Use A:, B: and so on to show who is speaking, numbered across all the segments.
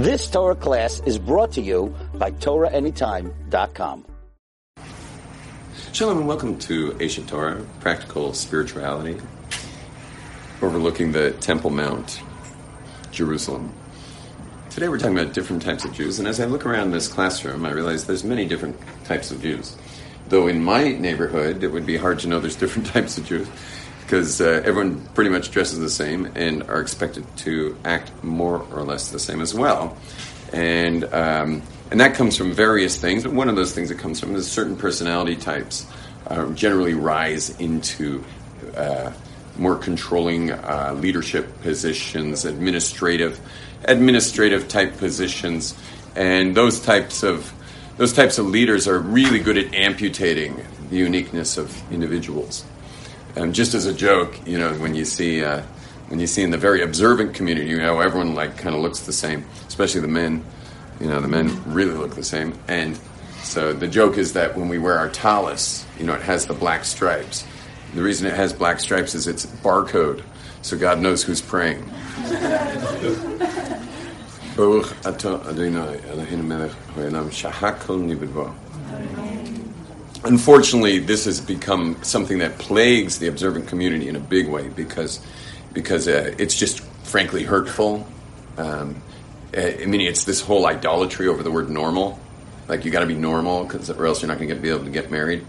A: This Torah class is brought to you by TorahAnytime.com.
B: Shalom and welcome to Ancient Torah, Practical Spirituality, overlooking the Temple Mount, Jerusalem. Today we're talking about different types of Jews, and as I look around this classroom, I realize there's many different types of Jews. Though in my neighborhood, it would be hard to know there's different types of Jews because uh, everyone pretty much dresses the same and are expected to act more or less the same as well. And um, and that comes from various things. But one of those things that comes from is certain personality types uh, generally rise into uh, more controlling uh, leadership positions, administrative administrative type positions, and those types of those types of leaders are really good at amputating the uniqueness of individuals. Um, just as a joke, you know, when you see uh, when you see in the very observant community, you know, everyone like kind of looks the same, especially the men. You know, the men really look the same, and so the joke is that when we wear our talis, you know, it has the black stripes. The reason it has black stripes is it's barcode, so God knows who's praying. Unfortunately, this has become something that plagues the observant community in a big way because because uh, it's just frankly hurtful. Um, I mean, it's this whole idolatry over the word normal. Like you got to be normal, because or else you're not going to be able to get married.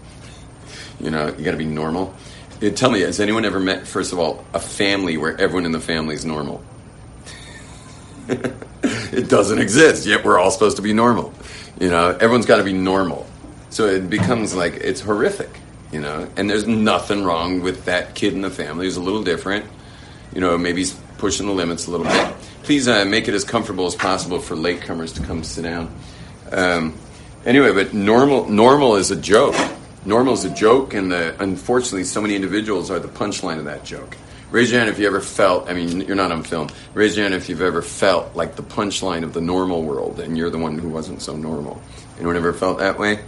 B: You know, you got to be normal. Uh, tell me, has anyone ever met, first of all, a family where everyone in the family is normal? it doesn't exist. Yet we're all supposed to be normal. You know, everyone's got to be normal. So it becomes like it's horrific. You know, and there's nothing wrong with that kid in the family who's a little different. You know, maybe he's pushing the limits a little bit. Please uh, make it as comfortable as possible for latecomers to come sit down. Um, anyway, but normal normal is a joke. Normal is a joke, and the, unfortunately, so many individuals are the punchline of that joke. Raise your hand if you ever felt, I mean, you're not on film. Raise your hand if you've ever felt like the punchline of the normal world and you're the one who wasn't so normal. Anyone ever felt that way?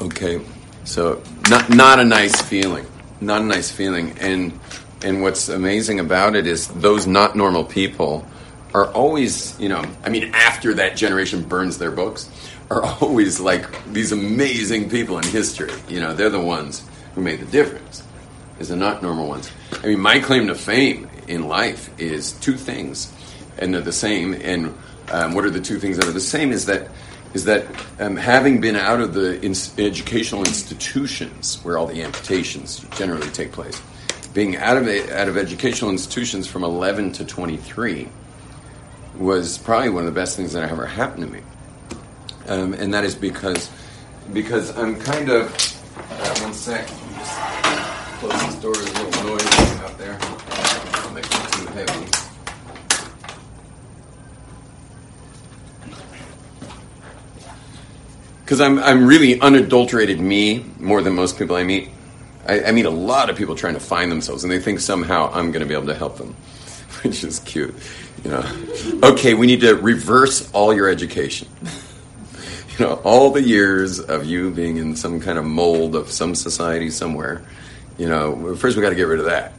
B: Okay, so not, not a nice feeling. Not a nice feeling. And, and what's amazing about it is those not normal people are always, you know, I mean, after that generation burns their books, are always like these amazing people in history. You know, they're the ones who made the difference is the not normal ones. I mean, my claim to fame in life is two things, and they're the same. And um, what are the two things that are the same? Is that is that um, having been out of the in- educational institutions where all the amputations generally take place, being out of a, out of educational institutions from 11 to 23 was probably one of the best things that ever happened to me, um, and that is because because I'm kind of uh, one sec close this door. There's a little noise out there. I'll make it too heavy. Because I'm, I'm really unadulterated me more than most people I meet. I, I meet a lot of people trying to find themselves, and they think somehow I'm going to be able to help them, which is cute. You know, okay, we need to reverse all your education. you know, all the years of you being in some kind of mold of some society somewhere you know, first we got to get rid of that.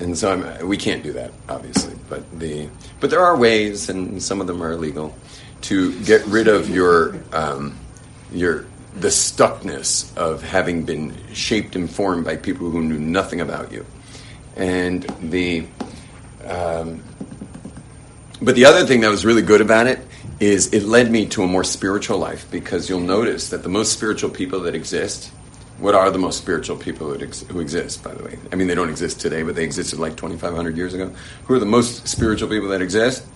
B: And so I'm, we can't do that, obviously. But the but there are ways, and some of them are illegal, to get rid of your um, your the stuckness of having been shaped and formed by people who knew nothing about you, and the. Um, but the other thing that was really good about it is it led me to a more spiritual life because you'll notice that the most spiritual people that exist what are the most spiritual people who, ex- who exist, by the way? I mean, they don't exist today, but they existed like 2,500 years ago. Who are the most spiritual people that exist?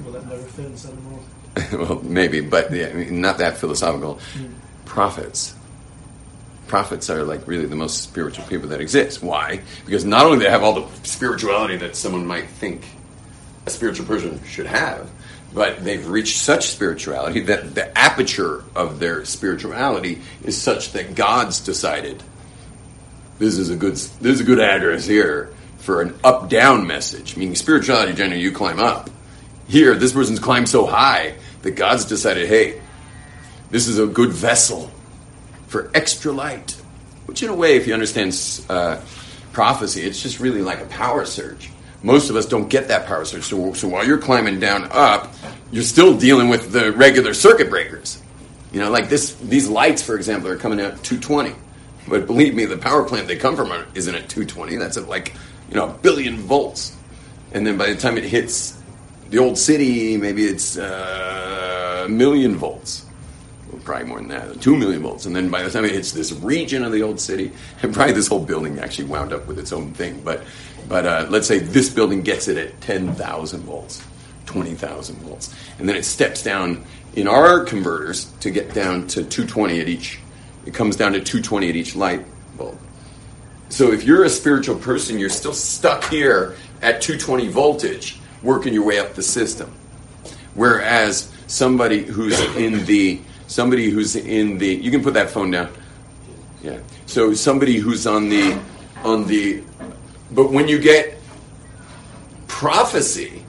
C: Well, that never fit anymore.
B: well, maybe, but yeah, I mean, not that philosophical. Mm. Prophets. Prophets are like really the most spiritual people that exist. Why? Because not only do they have all the spirituality that someone might think a spiritual person should have, but they've reached such spirituality that the aperture of their spirituality is such that God's decided this is a good this is a good address here for an up down message. Meaning spirituality generally you climb up. Here, this person's climbed so high that God's decided, hey, this is a good vessel for extra light. Which, in a way, if you understand uh, prophecy, it's just really like a power surge Most of us don't get that power surge. So, so while you're climbing down up, you're still dealing with the regular circuit breakers. You know, like this, these lights, for example, are coming out at 220. But believe me, the power plant they come from isn't at 220. That's at like, you know, a billion volts. And then by the time it hits the old city, maybe it's uh, a million volts. Well, probably more than that, two million volts. And then by the time it hits this region of the old city, and probably this whole building actually wound up with its own thing. But, but uh, let's say this building gets it at 10,000 volts, 20,000 volts. And then it steps down in our converters to get down to 220 at each. It comes down to 220 at each light bulb. So if you're a spiritual person, you're still stuck here at 220 voltage, working your way up the system. Whereas somebody who's in the somebody who's in the you can put that phone down. Yeah. So somebody who's on the on the but when you get prophecy,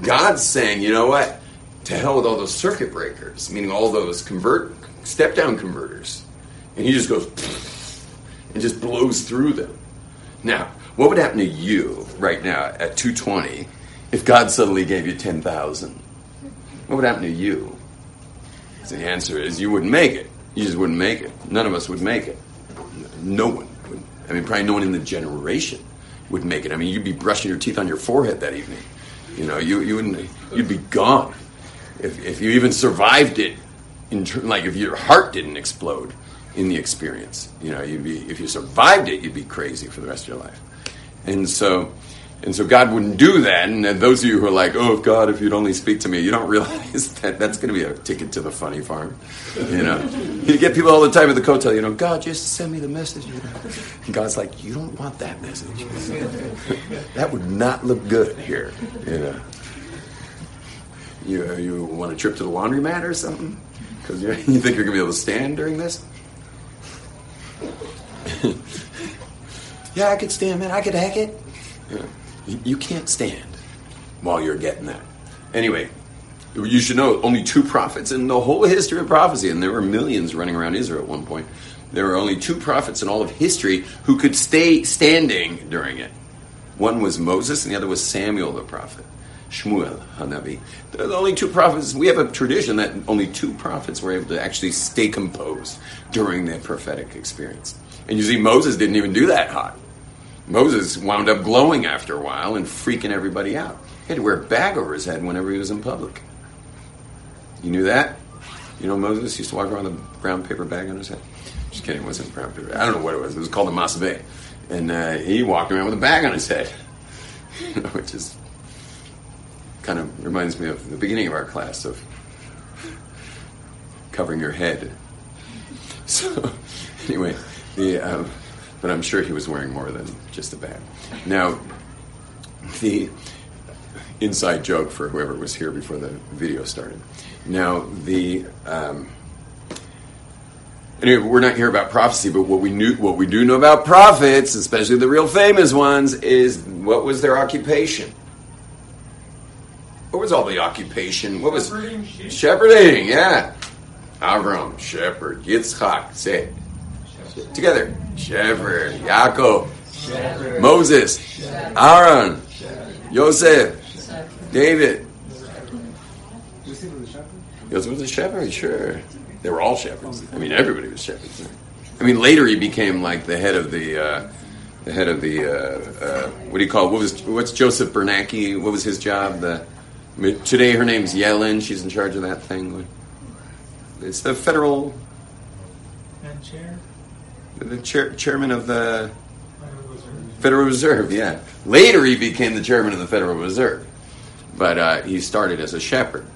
B: God's saying, you know what? To hell with all those circuit breakers, meaning all those convert step down converters. And he just goes and just blows through them. Now, what would happen to you right now at 220 if God suddenly gave you 10,000? What would happen to you? So the answer is you wouldn't make it. You just wouldn't make it. None of us would make it. No one would. I mean, probably no one in the generation would make it. I mean, you'd be brushing your teeth on your forehead that evening. You know, you, you wouldn't, you'd be gone. If, if you even survived it, in like if your heart didn't explode in the experience, you know, you'd be, if you survived it, you'd be crazy for the rest of your life. And so, and so God wouldn't do that. And those of you who are like, "Oh God, if you'd only speak to me," you don't realize that that's going to be a ticket to the funny farm. You know, you get people all the time at the hotel. You know, God, just send me the message. You know? And God's like, "You don't want that message. that would not look good here." You know, you you want a trip to the laundromat or something because you, you think you're going to be able to stand during this. yeah, I could stand, man. I could hack it. You, can't stand while you're getting that. Anyway, you should know only two prophets in the whole history of prophecy, and there were millions running around Israel at one point. There were only two prophets in all of history who could stay standing during it. One was Moses, and the other was Samuel the prophet. Shmuel Hanavi. They're the only two prophets. We have a tradition that only two prophets were able to actually stay composed during their prophetic experience. And you see, Moses didn't even do that hot. Moses wound up glowing after a while and freaking everybody out. He had to wear a bag over his head whenever he was in public. You knew that? You know, Moses used to walk around with a brown paper bag on his head. Just kidding, it wasn't brown paper. I don't know what it was. It was called a masveh. And uh, he walked around with a bag on his head, which is kind of reminds me of the beginning of our class of covering your head. So, anyway, the um, but I'm sure he was wearing more than just a bag. Now, the inside joke for whoever was here before the video started. Now, the um, anyway, we're not here about prophecy, but what we knew, what we do know about prophets, especially the real famous ones, is what was their occupation. What was all the occupation? What was
C: Shepherding?
B: Yeah, Avram, shepherd, Yitzchak, say together, shepherd, Yaakov, Moses, Aaron, Joseph, David. Joseph was a shepherd, sure. They were all shepherds. I mean, everybody was shepherds. I mean, later he became like the head of the, uh, the head of the, uh, uh, what do you call? It? What was what's Joseph Bernanke? What was his job? The today her name's Yellen. She's in charge of that thing. It's the federal,
C: And chair.
B: the chair, chairman of the
C: Federal Reserve.
B: Yeah. Later, he became the chairman of the Federal Reserve, but uh, he started as a shepherd.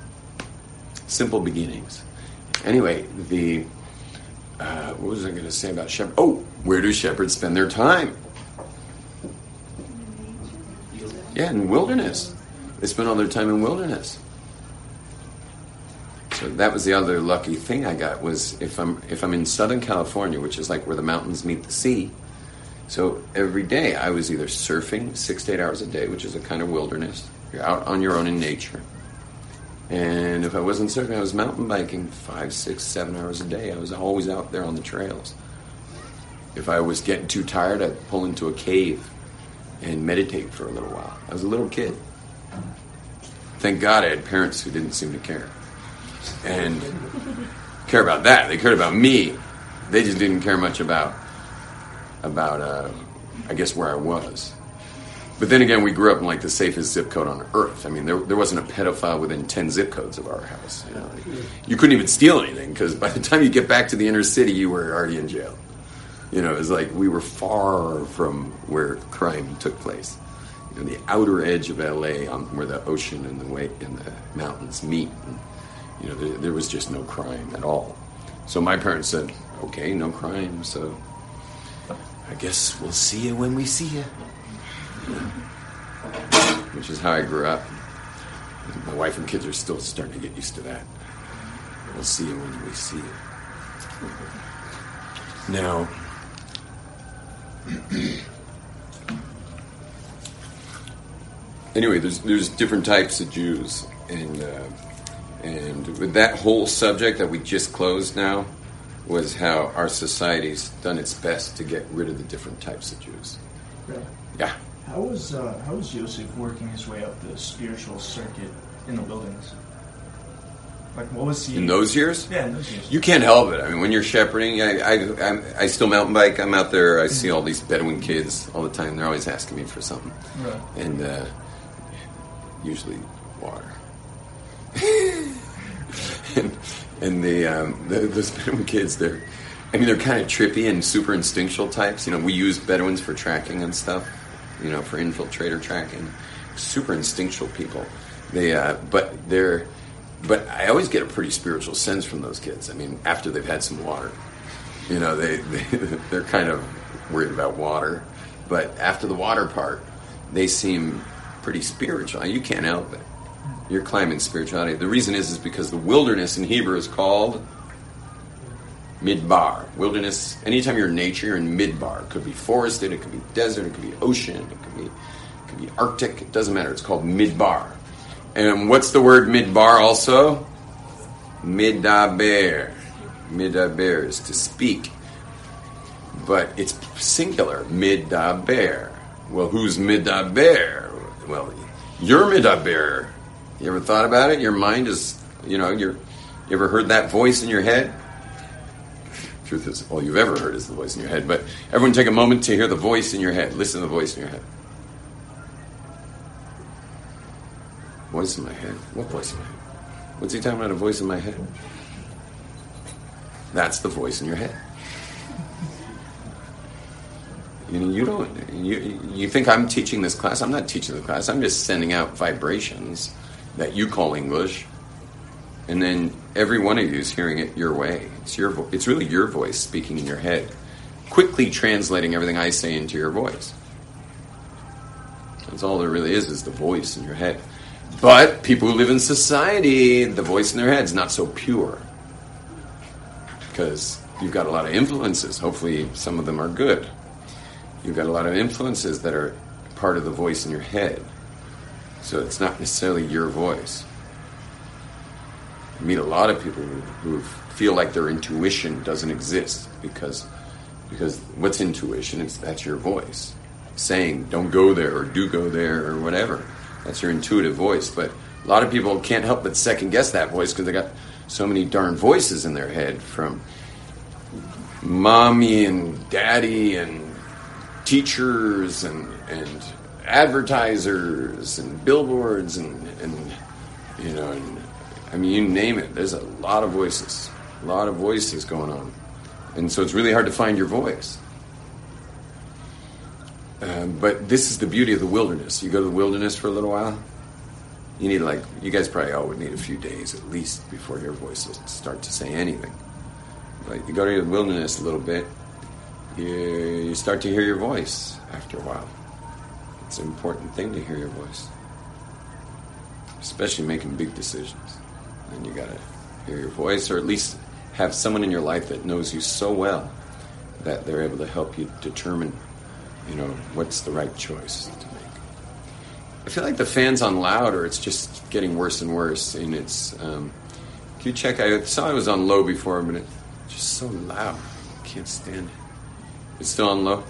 B: Simple beginnings. Anyway, the uh, what was I going to say about shepherd? Oh, where do shepherds spend their time? Yeah, in wilderness. They spend all their time in wilderness. So that was the other lucky thing I got was if I'm if I'm in Southern California, which is like where the mountains meet the sea. So every day I was either surfing six to eight hours a day, which is a kind of wilderness. You're out on your own in nature. And if I wasn't surfing, I was mountain biking five, six, seven hours a day. I was always out there on the trails. If I was getting too tired, I'd pull into a cave and meditate for a little while. I was a little kid. Thank God I had parents who didn't seem to care. And care about that. They cared about me. They just didn't care much about about uh, I guess where I was. But then again, we grew up in like the safest zip code on earth. I mean, there, there wasn't a pedophile within 10 zip codes of our house. You, know? you couldn't even steal anything because by the time you get back to the inner city, you were already in jail. You know, it was like we were far from where crime took place. You know, the outer edge of LA, on where the ocean and the way and the mountains meet. And, you know, there, there was just no crime at all. So my parents said, "Okay, no crime, so I guess we'll see you when we see you." Which is how I grew up. My wife and kids are still starting to get used to that. We'll see you when we see you. Now, anyway, there's there's different types of Jews, and uh, and with that whole subject that we just closed now was how our society's done its best to get rid of the different types of Jews.
C: Right.
B: Yeah.
C: How was uh, how was Joseph working his way up the spiritual circuit in the wilderness? Like, what was he
B: In those years,
C: Yeah, in those years.
B: You can't help it. I mean, when you're shepherding, I, I, I'm- I still mountain bike. I'm out there. I see all these Bedouin kids all the time. They're always asking me for something,
C: Right.
B: and uh, usually water. and and the, um, the those Bedouin kids, they're, I mean, they're kind of trippy and super instinctual types. You know, we use Bedouins for tracking and stuff. You know, for infiltrator tracking. Super instinctual people. They, uh, but they're, but I always get a pretty spiritual sense from those kids. I mean, after they've had some water, you know, they, they they're kind of worried about water, but after the water part, they seem pretty spiritual. You can't help it. You're climbing spirituality. The reason is is because the wilderness in Hebrew is called midbar. Wilderness. Anytime you're in nature, you're in midbar. It could be forested. It could be desert. It could be ocean. It could be it could be Arctic. It doesn't matter. It's called midbar. And what's the word midbar also? Midaber. Midaber is to speak. But it's singular. Midaber. Well, who's midaber? Well, you're midaber. You ever thought about it? Your mind is, you know, you're, you ever heard that voice in your head? Truth is, all you've ever heard is the voice in your head. But everyone take a moment to hear the voice in your head. Listen to the voice in your head. Voice in my head? What voice in my head? What's he talking about? A voice in my head? That's the voice in your head. You know, you don't. You you think I'm teaching this class? I'm not teaching the class. I'm just sending out vibrations that you call English, and then every one of you is hearing it your way. It's your. Vo- it's really your voice speaking in your head, quickly translating everything I say into your voice. That's all there really is, is the voice in your head. But people who live in society, the voice in their head is not so pure. Because you've got a lot of influences. Hopefully, some of them are good. You've got a lot of influences that are part of the voice in your head. So it's not necessarily your voice. I meet a lot of people who, who feel like their intuition doesn't exist because because what's intuition? It's that's your voice saying don't go there or do go there or whatever. That's your intuitive voice. But a lot of people can't help but second guess that voice because they got so many darn voices in their head from mommy and daddy and teachers and and advertisers and billboards and and you know and I mean you name it. There's a lot of voices, a lot of voices going on, and so it's really hard to find your voice. Um, but this is the beauty of the wilderness. You go to the wilderness for a little while. You need like you guys probably all would need a few days at least before your voices start to say anything. But you go to the wilderness a little bit, you, you start to hear your voice after a while. It's an important thing to hear your voice, especially making big decisions. And you gotta hear your voice, or at least have someone in your life that knows you so well that they're able to help you determine, you know, what's the right choice to make. I feel like the fans on loud, or it's just getting worse and worse. And it's, um, can you check? I saw it was on low before, but it's just so loud. I can't stand it. It's still on low.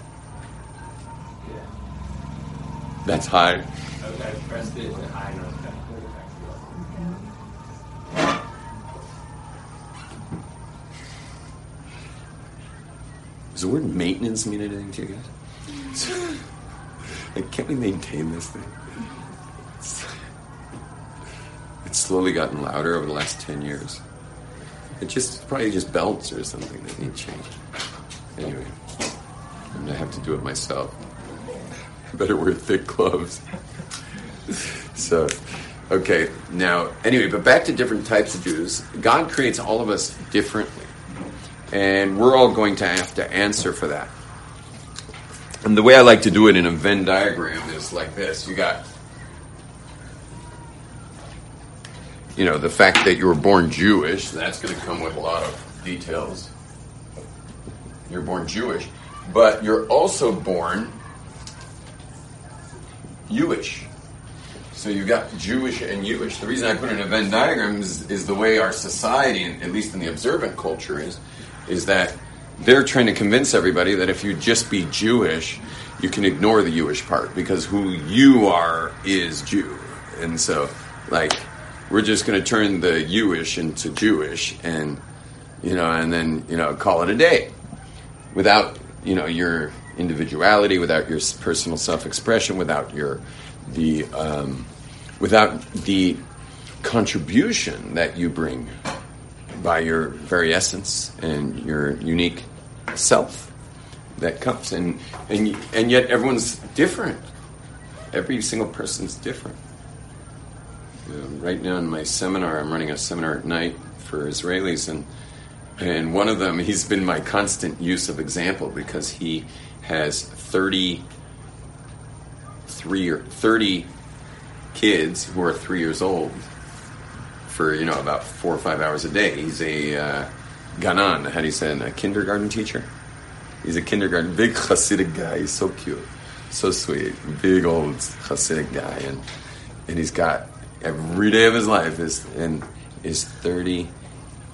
B: That's high.
D: I pressed it high.
B: Does the word maintenance mean anything to you guys? like, can't we maintain this thing? It's, it's slowly gotten louder over the last 10 years. It just, probably just belts or something that need changed. Anyway, I'm gonna have to do it myself. Better wear thick gloves. so, okay, now, anyway, but back to different types of Jews. God creates all of us differently. And we're all going to have to answer for that. And the way I like to do it in a Venn diagram is like this. You got, you know, the fact that you were born Jewish, that's going to come with a lot of details. You're born Jewish, but you're also born Jewish. So you've got Jewish and Jewish. The reason I put it in a Venn diagram is, is the way our society, at least in the observant culture, is is that they're trying to convince everybody that if you just be Jewish, you can ignore the Jewish part because who you are is Jew. And so, like, we're just going to turn the Jewish into Jewish and, you know, and then, you know, call it a day without, you know, your individuality, without your personal self expression, without your, the, um, without the contribution that you bring by your very essence and your unique self that comes. And and and yet everyone's different. Every single person's different. Um, right now in my seminar i'm running a seminar at night for israelis and and one of them he's been my constant use of example because he has 30 three or 30 kids who are three years old for you know about four or five hours a day. He's a uh, ganan, how do you say, a kindergarten teacher. He's a kindergarten big Hasidic guy. He's so cute, so sweet, big old Hasidic guy, and and he's got every day of his life is and is thirty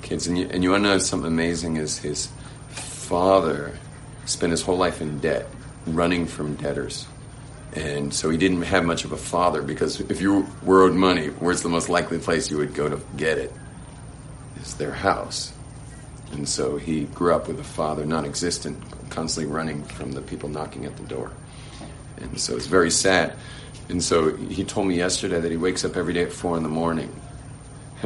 B: kids. And you, and you want to know something amazing is his father spent his whole life in debt, running from debtors. And so he didn't have much of a father because if you were owed money, where's the most likely place you would go to get it? Is their house. And so he grew up with a father non existent, constantly running from the people knocking at the door. And so it's very sad. And so he told me yesterday that he wakes up every day at 4 in the morning,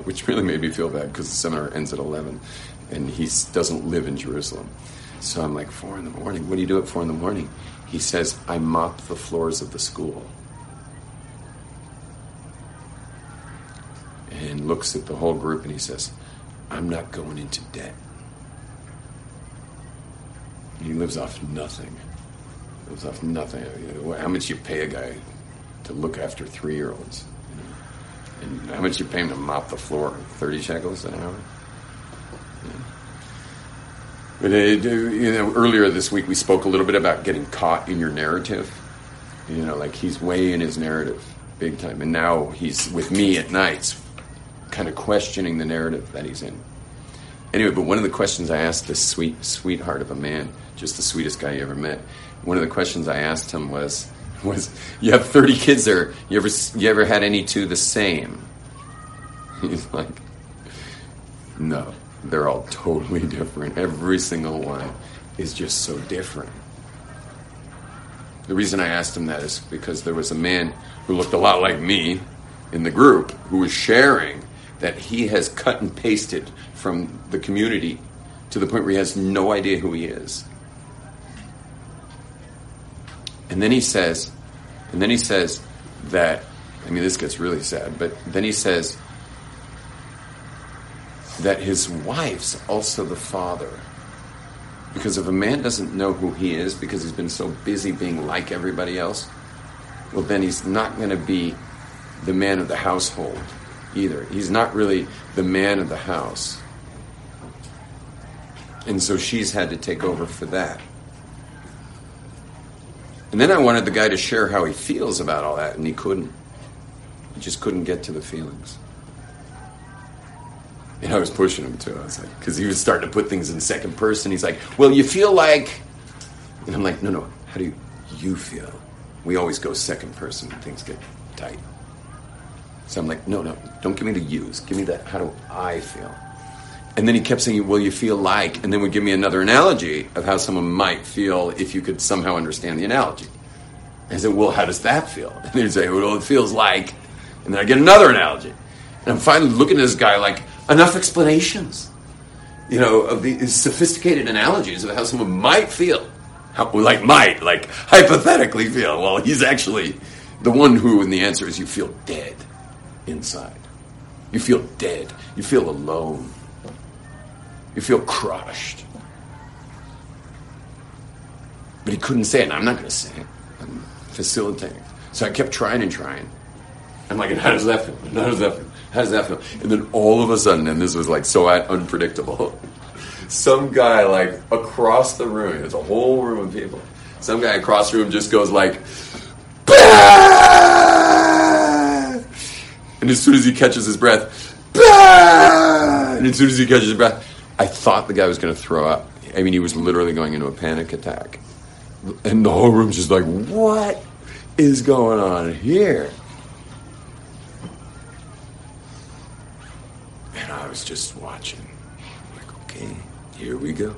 B: which really made me feel bad because the seminar ends at 11 and he doesn't live in Jerusalem. So I'm like, 4 in the morning? What do you do at 4 in the morning? He says, I mop the floors of the school. And looks at the whole group and he says, I'm not going into debt. He lives off nothing. Lives off nothing. How much you pay a guy to look after three year olds? And how much you pay him to mop the floor? 30 shekels an hour? But uh, you know, earlier this week we spoke a little bit about getting caught in your narrative. You know, like he's way in his narrative, big time, and now he's with me at nights, kind of questioning the narrative that he's in. Anyway, but one of the questions I asked this sweet sweetheart of a man, just the sweetest guy you ever met. One of the questions I asked him was, was you have 30 kids there. You ever you ever had any two the same? He's like, no they're all totally different. Every single one is just so different. The reason I asked him that is because there was a man who looked a lot like me in the group who was sharing that he has cut and pasted from the community to the point where he has no idea who he is. And then he says, and then he says that, I mean, this gets really sad, but then he says, that his wife's also the father. Because if a man doesn't know who he is because he's been so busy being like everybody else, well, then he's not going to be the man of the household either. He's not really the man of the house. And so she's had to take over for that. And then I wanted the guy to share how he feels about all that, and he couldn't. He just couldn't get to the feelings. And I was pushing him too. I was like, because he was starting to put things in second person. He's like, well, you feel like. And I'm like, no, no, how do you, you feel? we always go second person when things get tight. So I'm like, no, no, don't give me the yous. Give me that. How do I feel? And then he kept saying, well, you feel like, and then would give me another analogy of how someone might feel if you could somehow understand the analogy. I said, well, how does that feel? And he'd say, well, it feels like, and then I get another analogy. And I'm finally looking at this guy like, enough explanations, you know, of these sophisticated analogies of how someone might feel. How, like might, like hypothetically feel. Well, he's actually the one who, and the answer is you feel dead inside. You feel dead. You feel alone. You feel crushed. But he couldn't say it, and I'm not going to say it. I'm facilitating. So I kept trying and trying. I'm like, and how does that feel? And how does that feel? How does that feel? And then all of a sudden, and this was like so unpredictable, some guy like across the room, there's a whole room of people. Some guy across the room just goes like, bah! and as soon as he catches his breath, bah! and as soon as he catches his breath, I thought the guy was going to throw up. I mean, he was literally going into a panic attack. And the whole room's just like, what is going on here? And I was just watching. Like, okay, here we go.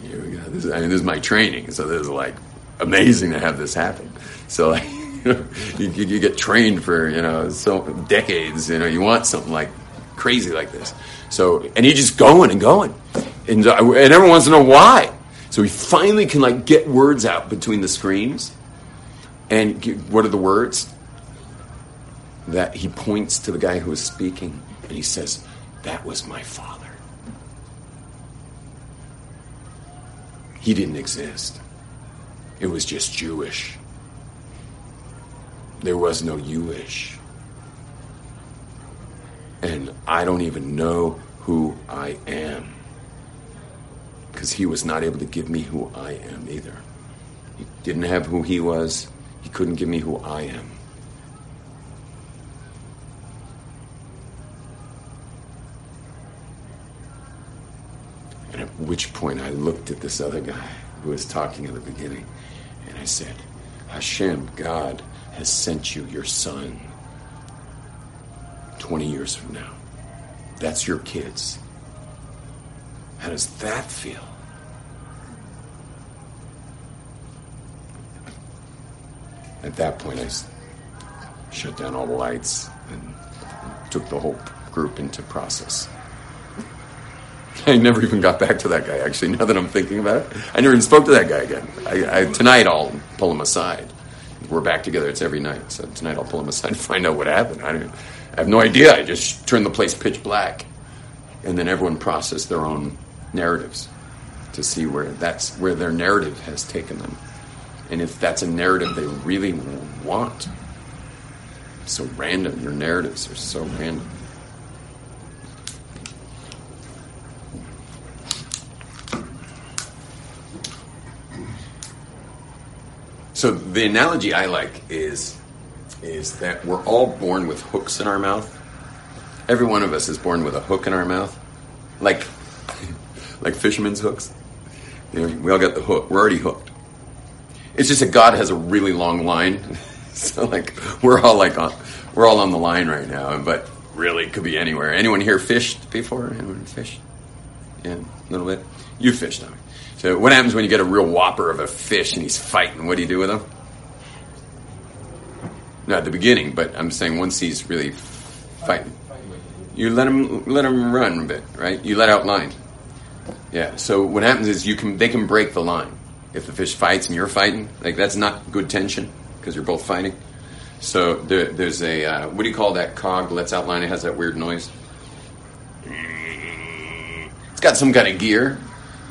B: Here we go. This is, I mean, this is my training, so this is like amazing to have this happen. So, like, you, know, you, you get trained for you know so decades. You know, you want something like crazy like this. So, and he's just going and going, and uh, and everyone wants to know why. So he finally can like get words out between the screams. And what are the words? That he points to the guy who is speaking, and he says, "That was my father." He didn't exist. It was just Jewish. There was no Jewish. And I don't even know who I am. Because he was not able to give me who I am either. He didn't have who he was, he couldn't give me who I am. And at which point I looked at this other guy who was talking in the beginning, and I said, Hashem, God, has sent you your son 20 years from now. That's your kids. How does that feel? At that point, I shut down all the lights and took the whole group into process. I never even got back to that guy, actually, now that I'm thinking about it. I never even spoke to that guy again. I, I, tonight, I'll pull him aside. We're back together. It's every night. So tonight, I'll pull him aside and find out what happened. I, I have no idea. I just turned the place pitch black. And then everyone processed their own narratives to see where that's where their narrative has taken them. And if that's a narrative they really want. So random. Your narratives are so random. So the analogy I like is is that we're all born with hooks in our mouth. Every one of us is born with a hook in our mouth, like like fishermen's hooks. You know, we all got the hook. We're already hooked. It's just that God has a really long line, so like we're all like on we're all on the line right now. But really, it could be anywhere. Anyone here fished before? Anyone fished? Yeah, a little bit. You fished, Tommy. So what happens when you get a real whopper of a fish and he's fighting? What do you do with him? At the beginning, but I'm saying once he's really fighting, you let him let him run a bit, right? You let out line. Yeah. So what happens is you can they can break the line if the fish fights and you're fighting. Like that's not good tension because you're both fighting. So there, there's a uh, what do you call that cog lets out line? It has that weird noise. It's got some kind of gear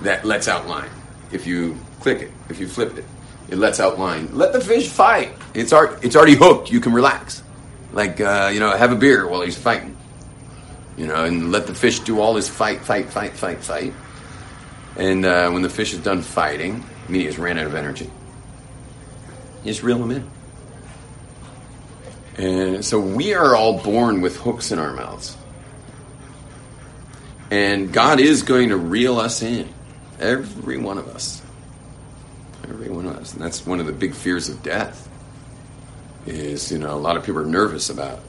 B: that lets out line. If you click it, if you flip it, it lets out line. Let the fish fight. It's ar- it's already hooked. You can relax. Like uh, you know, have a beer while he's fighting. You know, and let the fish do all his fight, fight, fight, fight, fight. And uh, when the fish is done fighting, meaning he's ran out of energy, you just reel him in. And so we are all born with hooks in our mouths. And God is going to reel us in. Every one of us. every one of us. And that's one of the big fears of death. Is, you know, a lot of people are nervous about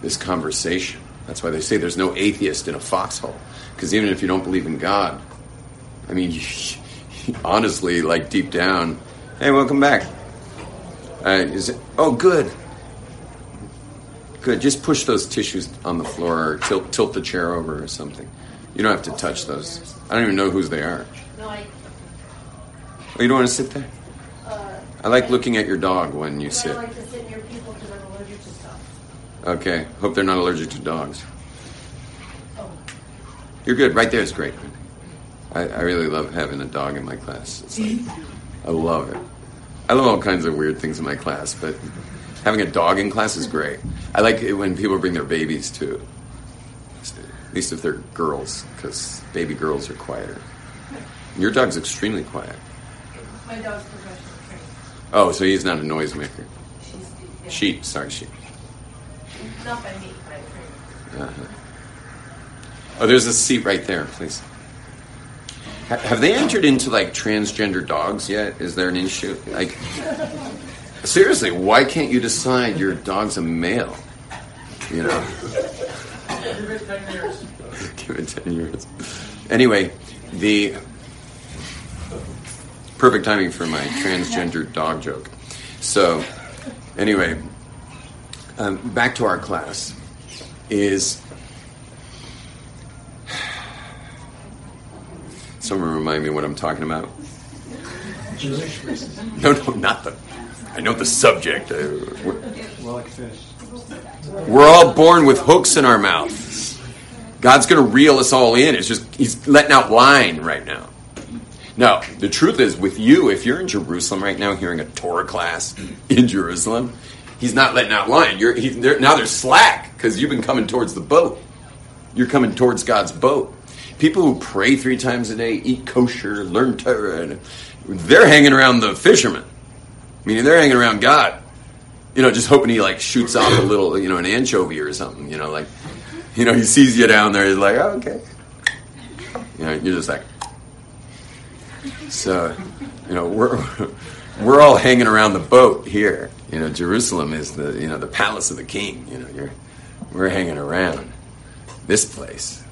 B: this conversation. That's why they say there's no atheist in a foxhole. Because even if you don't believe in God, I mean, honestly, like deep down, hey, welcome back. Uh, is it, oh, good. Good. Just push those tissues on the floor or tilt, tilt the chair over or something. You don't have to touch those. I don't even know whose they are.
E: No, I,
B: Oh, you don't want to sit there? I like looking at your dog when you sit.
E: don't like to sit near people because I'm allergic to stuff.
B: Okay. Hope they're not allergic to dogs.
E: Oh,
B: You're good. Right there is great. I, I really love having a dog in my class. It's like, I love it. I love all kinds of weird things in my class, but having a dog in class is great. I like it when people bring their babies too. At least if they're girls, because baby girls are quieter. Your dog's extremely quiet.
E: my dog's.
B: Oh, so he's not a noisemaker.
E: Yeah.
B: Sheep, sorry, sheep.
E: Not by me, but I trained her.
B: Uh-huh. Oh, there's a seat right there, please. Ha- have they entered into like transgender dogs yet? Is there an issue? Like, seriously, why can't you decide your dog's a male? You know,
D: Give it 10 years.
B: give it ten years. Anyway, the perfect timing for my transgender dog joke. So, anyway, um, back to our class is. Someone remind me what I'm talking about. No, no, not the. I know the subject. Uh, we're, we're all born with hooks in our mouths. God's going to reel us all in. It's just He's letting out line right now. No, the truth is, with you, if you're in Jerusalem right now, hearing a Torah class in Jerusalem, He's not letting out line. You're he, there, now there's slack because you've been coming towards the boat. You're coming towards God's boat. People who pray three times a day, eat kosher, learn Torah, they're hanging around the fishermen. Meaning they're hanging around God. You know, just hoping he like shoots off a little, you know, an anchovy or something. You know, like, you know, he sees you down there. He's like, oh, okay. You know, you're just like. So, uh, you know, we're we're all hanging around the boat here. You know, Jerusalem is the you know the palace of the king. You know, you're we're hanging around this place.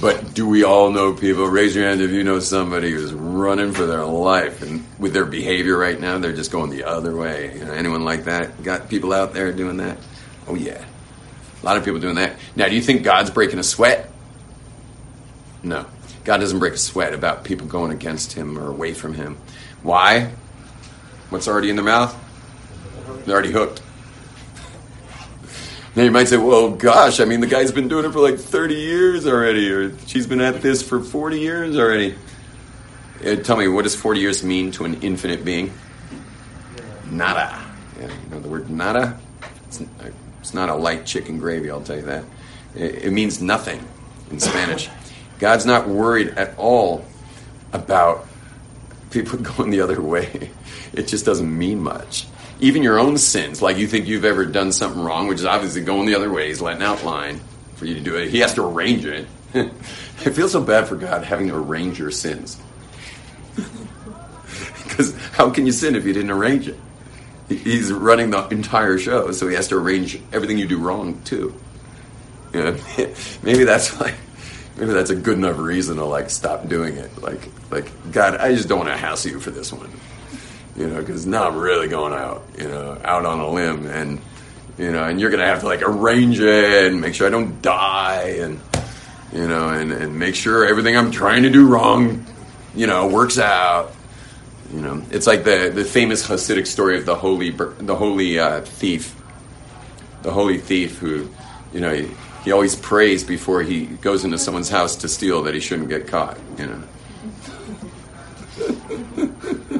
B: But do we all know people? Raise your hand if you know somebody who's running for their life and with their behavior right now, they're just going the other way. You know, anyone like that? Got people out there doing that? Oh yeah, a lot of people doing that. Now, do you think God's breaking a sweat? No, God doesn't break a sweat about people going against Him or away from Him. Why? What's already in their mouth? They're already hooked. Now you might say, well, gosh, I mean, the guy's been doing it for like 30 years already, or she's been at this for 40 years already. Uh, tell me, what does 40 years mean to an infinite being? Nada. Yeah, you know the word nada? It's, it's not a light chicken gravy, I'll tell you that. It, it means nothing in Spanish. God's not worried at all about people going the other way. It just doesn't mean much. Even your own sins, like you think you've ever done something wrong, which is obviously going the other way, he's letting out line for you to do it. He has to arrange it. it feels so bad for God having to arrange your sins. Because how can you sin if you didn't arrange it? He's running the entire show, so he has to arrange everything you do wrong too. You know, maybe that's like maybe that's a good enough reason to like stop doing it. Like like God, I just don't want to hassle you for this one. You know, because now I'm really going out, you know, out on a limb, and you know, and you're gonna have to like arrange it and make sure I don't die, and you know, and and make sure everything I'm trying to do wrong, you know, works out. You know, it's like the the famous Hasidic story of the holy the holy uh, thief, the holy thief who, you know, he, he always prays before he goes into someone's house to steal that he shouldn't get caught. You know.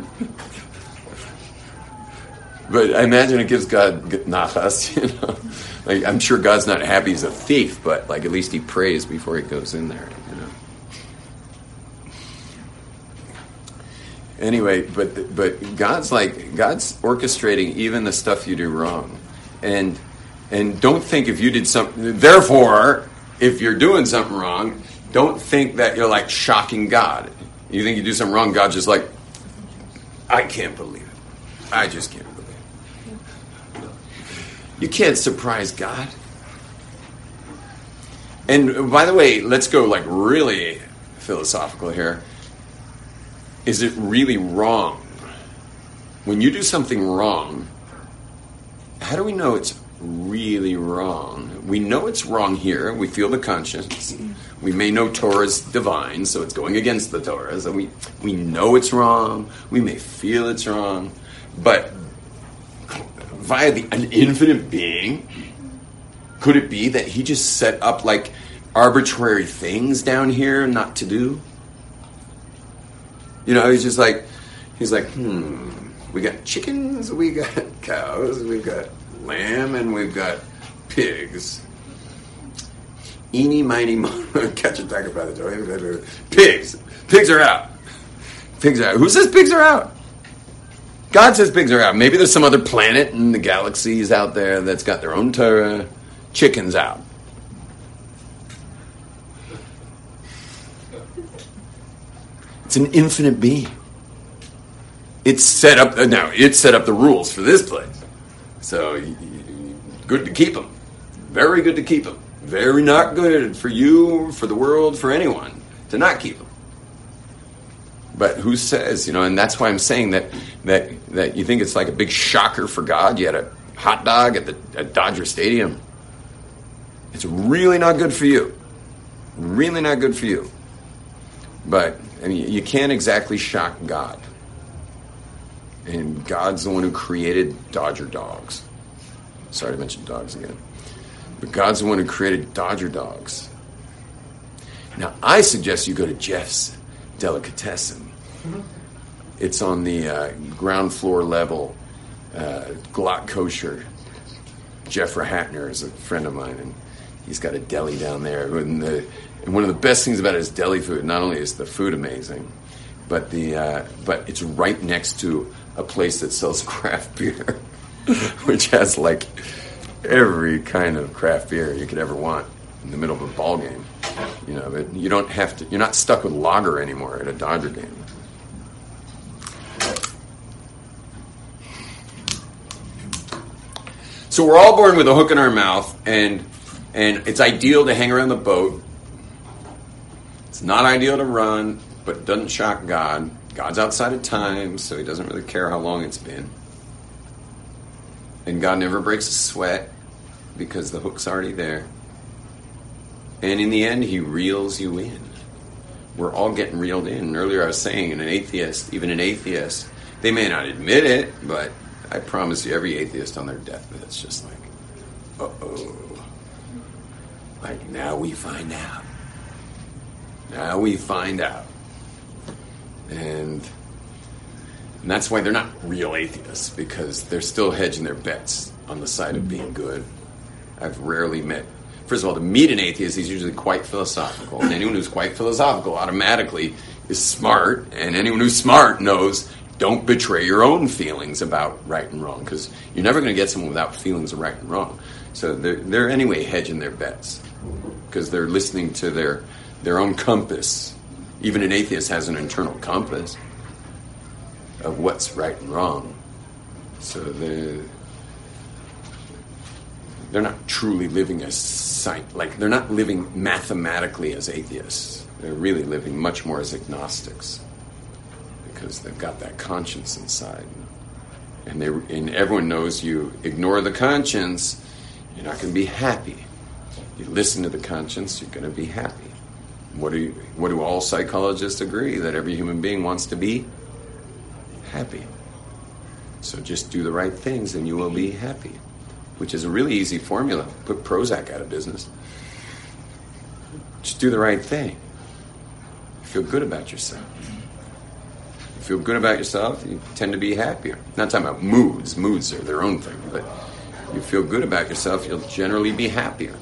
B: But I imagine it gives God nachas, you know. Like I'm sure God's not happy he's a thief, but like at least he prays before he goes in there, you know. Anyway, but but God's like God's orchestrating even the stuff you do wrong, and and don't think if you did something. Therefore, if you're doing something wrong, don't think that you're like shocking God. You think you do something wrong, God's just like, I can't believe it. I just can't believe it. You can't surprise God. And by the way, let's go like really philosophical here. Is it really wrong? When you do something wrong, how do we know it's really wrong? We know it's wrong here. We feel the conscience. We may know Torah's divine, so it's going against the Torah. So we, we know it's wrong. We may feel it's wrong. But via the, an infinite being, could it be that he just set up like arbitrary things down here not to do? You know, he's just like, he's like, hmm, we got chickens, we got cows, we've got lamb, and we've got pigs. Eeny, miny, mo, catch a tiger by the toe. Pigs. Pigs are out. Pigs are out. Who says pigs are out? God says pigs are out. Maybe there's some other planet in the galaxies out there that's got their own Torah. Chickens out. It's an infinite being. It's set up uh, now. It set up the rules for this place, so good to keep them. Very good to keep them. Very not good for you, for the world, for anyone to not keep them. But who says, you know, and that's why I'm saying that that that you think it's like a big shocker for God. You had a hot dog at the at Dodger Stadium. It's really not good for you. Really not good for you. But I mean, you can't exactly shock God. And God's the one who created Dodger dogs. Sorry to mention dogs again. But God's the one who created Dodger dogs. Now, I suggest you go to Jeff's Delicatessen. It's on the uh, ground floor level, uh, Glatt Kosher. Jeff Rohatiner is a friend of mine, and he's got a deli down there. And, the, and one of the best things about his deli food, not only is the food amazing, but the uh, but it's right next to a place that sells craft beer, which has like every kind of craft beer you could ever want in the middle of a ball game. You know, but you don't have to. You're not stuck with lager anymore at a Dodger game. So we're all born with a hook in our mouth, and and it's ideal to hang around the boat. It's not ideal to run, but it doesn't shock God. God's outside of time, so He doesn't really care how long it's been. And God never breaks a sweat because the hook's already there. And in the end, He reels you in. We're all getting reeled in. Earlier, I was saying, an atheist, even an atheist, they may not admit it, but I promise you, every atheist on their deathbed, it's just like, uh oh. Like, now we find out. Now we find out. And, and that's why they're not real atheists, because they're still hedging their bets on the side of being good. I've rarely met. First of all, to meet an atheist, he's usually quite philosophical. And anyone who's quite philosophical automatically is smart. And anyone who's smart knows don't betray your own feelings about right and wrong, because you're never going to get someone without feelings of right and wrong. So they're, they're anyway hedging their bets, because they're listening to their, their own compass. Even an atheist has an internal compass of what's right and wrong. So they're, they're not truly living as sight like they're not living mathematically as atheists. They're really living much more as agnostics because they've got that conscience inside, and they and everyone knows you ignore the conscience, you're not going to be happy. You listen to the conscience, you're going to be happy. What do you, what do all psychologists agree that every human being wants to be happy? So just do the right things, and you will be happy which is a really easy formula. Put Prozac out of business. Just do the right thing. Feel good about yourself. You feel good about yourself, you tend to be happier. Not talking about moods. Moods are their own thing, but you feel good about yourself, you'll generally be happier.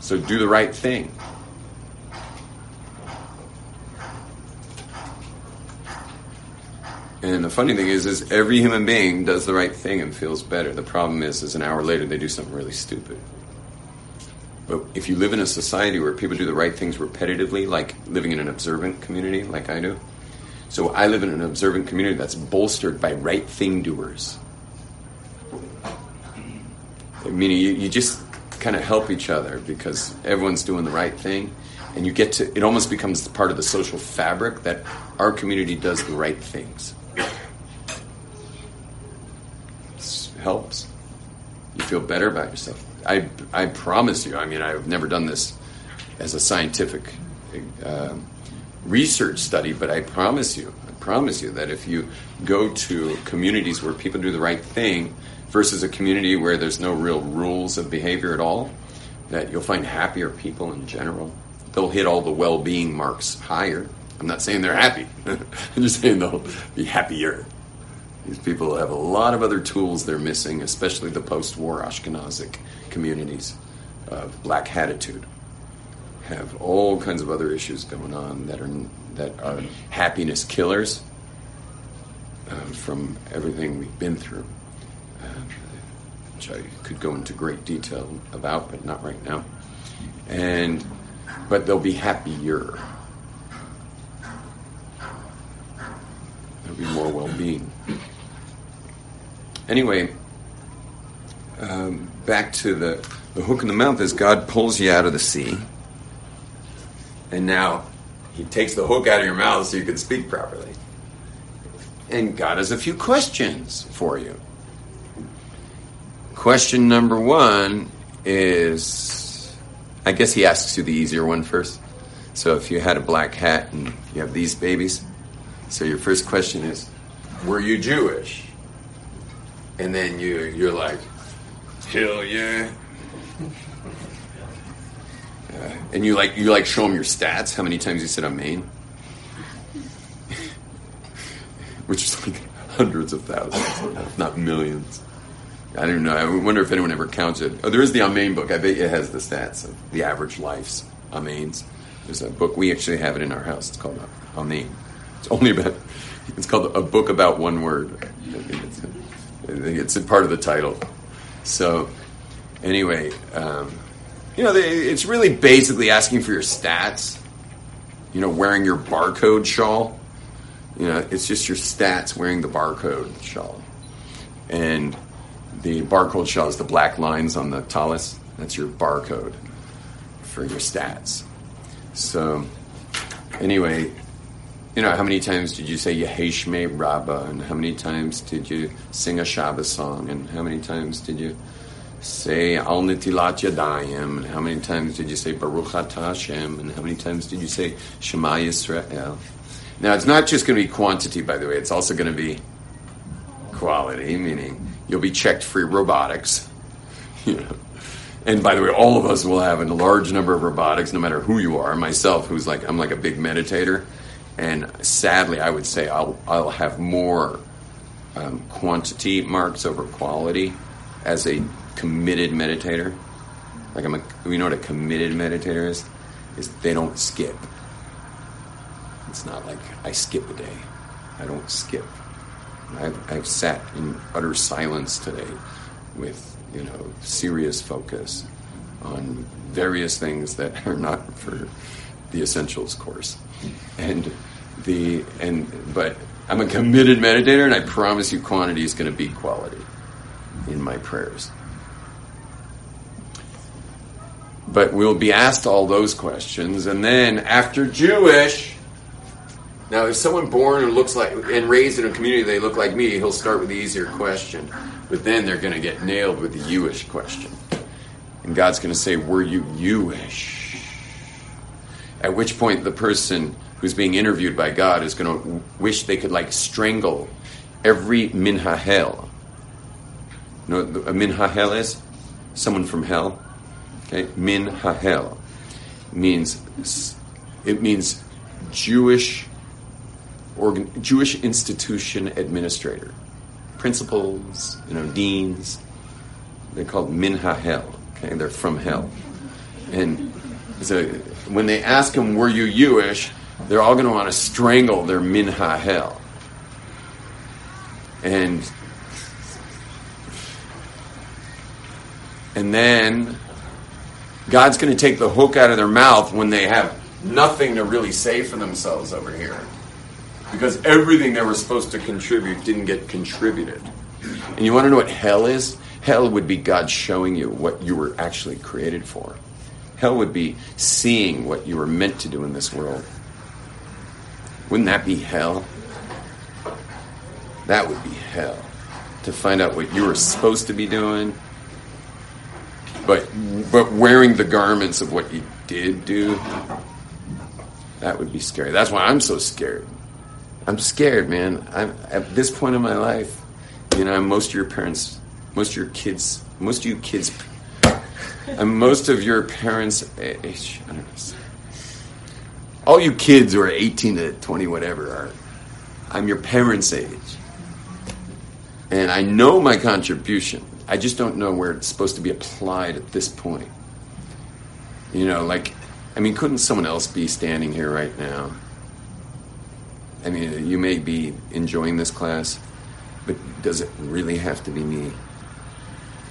B: So do the right thing. And the funny thing is, is every human being does the right thing and feels better. The problem is, is an hour later they do something really stupid. But if you live in a society where people do the right things repetitively, like living in an observant community, like I do, So I live in an observant community that's bolstered by right thing doers. Meaning you, you just kind of help each other because everyone's doing the right thing. And you get to, it almost becomes part of the social fabric that our community does the right things. It helps. You feel better about yourself. I, I promise you, I mean, I've never done this as a scientific uh, research study, but I promise you, I promise you that if you go to communities where people do the right thing versus a community where there's no real rules of behavior at all, that you'll find happier people in general. They'll hit all the well being marks higher. I'm not saying they're happy, I'm just saying they'll be happier. These people have a lot of other tools they're missing, especially the post war Ashkenazic communities of black hatitude have all kinds of other issues going on that are that are happiness killers uh, from everything we've been through, uh, which I could go into great detail about, but not right now. And but they'll be happier. There'll be more well-being. Anyway, um, back to the the hook in the mouth is God pulls you out of the sea and now he takes the hook out of your mouth so you can speak properly. And God has a few questions for you. Question number one is I guess he asks you the easier one first. So if you had a black hat and you have these babies, so your first question is, were you Jewish? And then you you're like, hell yeah. Uh, and you like you like show them your stats, how many times you said amen, which is like hundreds of thousands, not millions. I don't know. I wonder if anyone ever counts it. Oh, there is the Amen book. I bet it has the stats of the average life's Amens. There's a book. We actually have it in our house. It's called Amen. It's only about. It's called a book about one word. It's a part of the title. So, anyway. Um, you know, they, it's really basically asking for your stats. You know, wearing your barcode shawl. You know, it's just your stats wearing the barcode shawl. And the barcode shawl is the black lines on the tallis. That's your barcode for your stats. So, anyway, you know, how many times did you say Yehei Shmei Rabbah? And how many times did you sing a Shabbos song? And how many times did you say Al Netilat Yadayim, and how many times did you say Baruch Hashem, and how many times did you say Shema Yisrael? Now, it's not just going to be quantity, by the way, it's also going to be quality, meaning you'll be checked free robotics. You know. And by the way, all of us will have a large number of robotics, no matter who you are. Myself, who's like, I'm like a big meditator, and sadly, I would say I'll, I'll have more um, quantity marks over quality as a committed meditator. Like I'm a, you know what a committed meditator is? Is they don't skip. It's not like I skip a day. I don't skip. I've, I've sat in utter silence today with, you know, serious focus on various things that are not for the essentials course. And the, and, but I'm a committed meditator and I promise you quantity is going to be quality in my prayers. But we'll be asked all those questions, and then after Jewish, now if someone born and looks like and raised in a community they look like me, he'll start with the easier question, but then they're going to get nailed with the Jewish question, and God's going to say, "Were you Jewish?" At which point the person who's being interviewed by God is going to wish they could like strangle every minhahel. You know what a minhahel is? Someone from hell Okay, min hahel means it means Jewish organ, Jewish institution administrator, principals, you know, deans. They're called min hahel. Okay, they're from hell, and so when they ask them, "Were you Jewish?" They're all going to want to strangle their min hahel, and and then God's going to take the hook out of their mouth when they have nothing to really say for themselves over here. because everything they were supposed to contribute didn't get contributed. And you want to know what hell is? Hell would be God showing you what you were actually created for. Hell would be seeing what you were meant to do in this world. Wouldn't that be hell? That would be hell. To find out what you were supposed to be doing, but but wearing the garments of what you did do. That would be scary. That's why I'm so scared. I'm scared, man. I'm at this point in my life. You know, most of your parents, most of your kids, most of you kids, and most of your parents' age. I don't know. All you kids who are 18 to 20, whatever, are. I'm your parents' age. And I know my contribution. I just don't know where it's supposed to be applied at this point. You know, like, I mean, couldn't someone else be standing here right now? I mean, you may be enjoying this class, but does it really have to be me?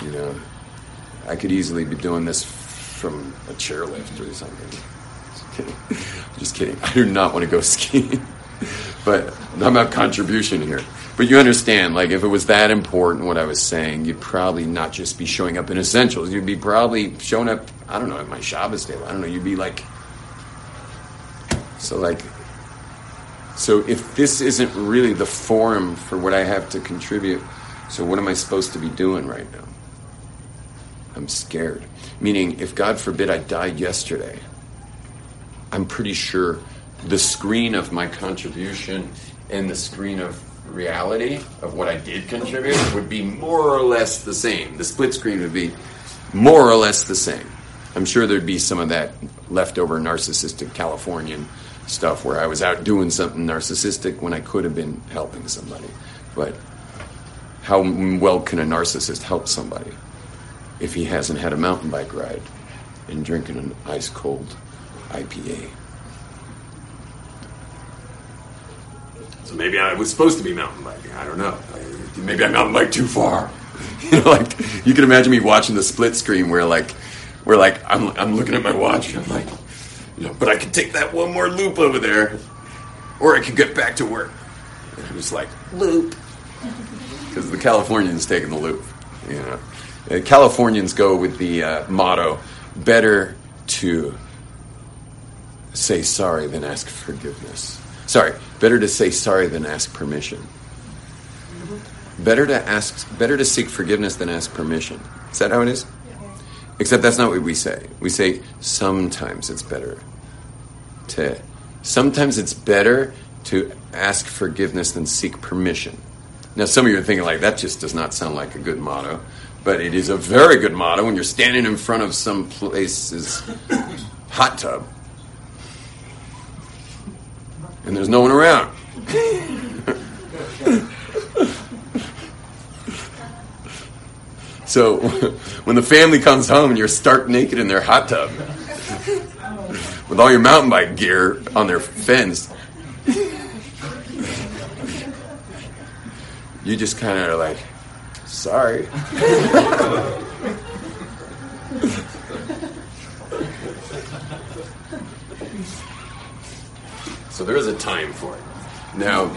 B: You know, I could easily be doing this from a chairlift or something. Kidding. Just kidding. I do not want to go skiing. but I'm about contribution here. But you understand, like, if it was that important, what I was saying, you'd probably not just be showing up in essentials. You'd be probably showing up, I don't know, at my Shabbos table. I don't know. You'd be like, so, like, so if this isn't really the forum for what I have to contribute, so what am I supposed to be doing right now? I'm scared. Meaning, if God forbid I died yesterday, I'm pretty sure the screen of my contribution and the screen of reality of what I did contribute would be more or less the same. The split screen would be more or less the same. I'm sure there'd be some of that leftover narcissistic Californian stuff where I was out doing something narcissistic when I could have been helping somebody. But how well can a narcissist help somebody if he hasn't had a mountain bike ride and drinking an ice cold IPA? So maybe I was supposed to be mountain biking. I don't know. Maybe I mountain bike too far. You know, like you can imagine me watching the split screen where like where like I'm I'm looking at my watch and I'm like, you know, but I could take that one more loop over there, or I could get back to work. And I'm just like loop because the Californians taking the loop. You know, the Californians go with the uh, motto: better to say sorry than ask forgiveness. Sorry, better to say sorry than ask permission. Better to ask, better to seek forgiveness than ask permission. Is that how it is? Except that's not what we say. We say sometimes it's better to, sometimes it's better to ask forgiveness than seek permission. Now, some of you are thinking like that just does not sound like a good motto, but it is a very good motto when you're standing in front of some place's hot tub and there's no one around. so when the family comes home and you're stark naked in their hot tub with all your mountain bike gear on their fence, you just kind of are like, sorry. So there is a time for it. Now,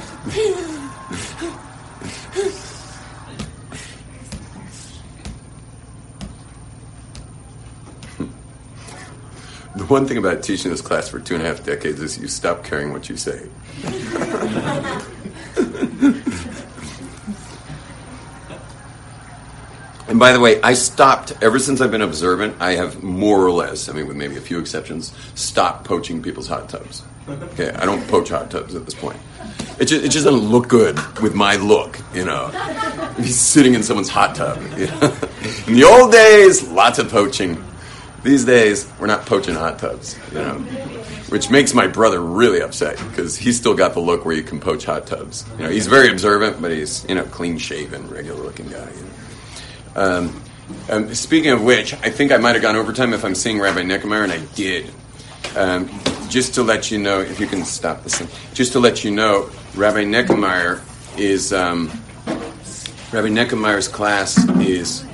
B: the one thing about teaching this class for two and a half decades is you stop caring what you say. And by the way, I stopped, ever since I've been observant, I have more or less, I mean, with maybe a few exceptions, stopped poaching people's hot tubs. Okay, I don't poach hot tubs at this point. It just, it just doesn't look good with my look, you know. He's sitting in someone's hot tub. In the old days, lots of poaching. These days, we're not poaching hot tubs, you know. Which makes my brother really upset because he's still got the look where you can poach hot tubs. You know, he's very observant, but he's you know clean shaven, regular looking guy. You know? Um, um, speaking of which, I think I might have gone overtime if I'm seeing Rabbi Neckemeyer, and I did. Um, just to let you know, if you can stop this thing, just to let you know, Rabbi Neckemeyer is um, Rabbi Neckemeyer's class is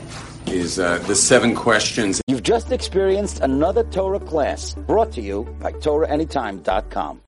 B: is uh, the seven questions.
A: You've just experienced another Torah class brought to you by TorahAnytime.com.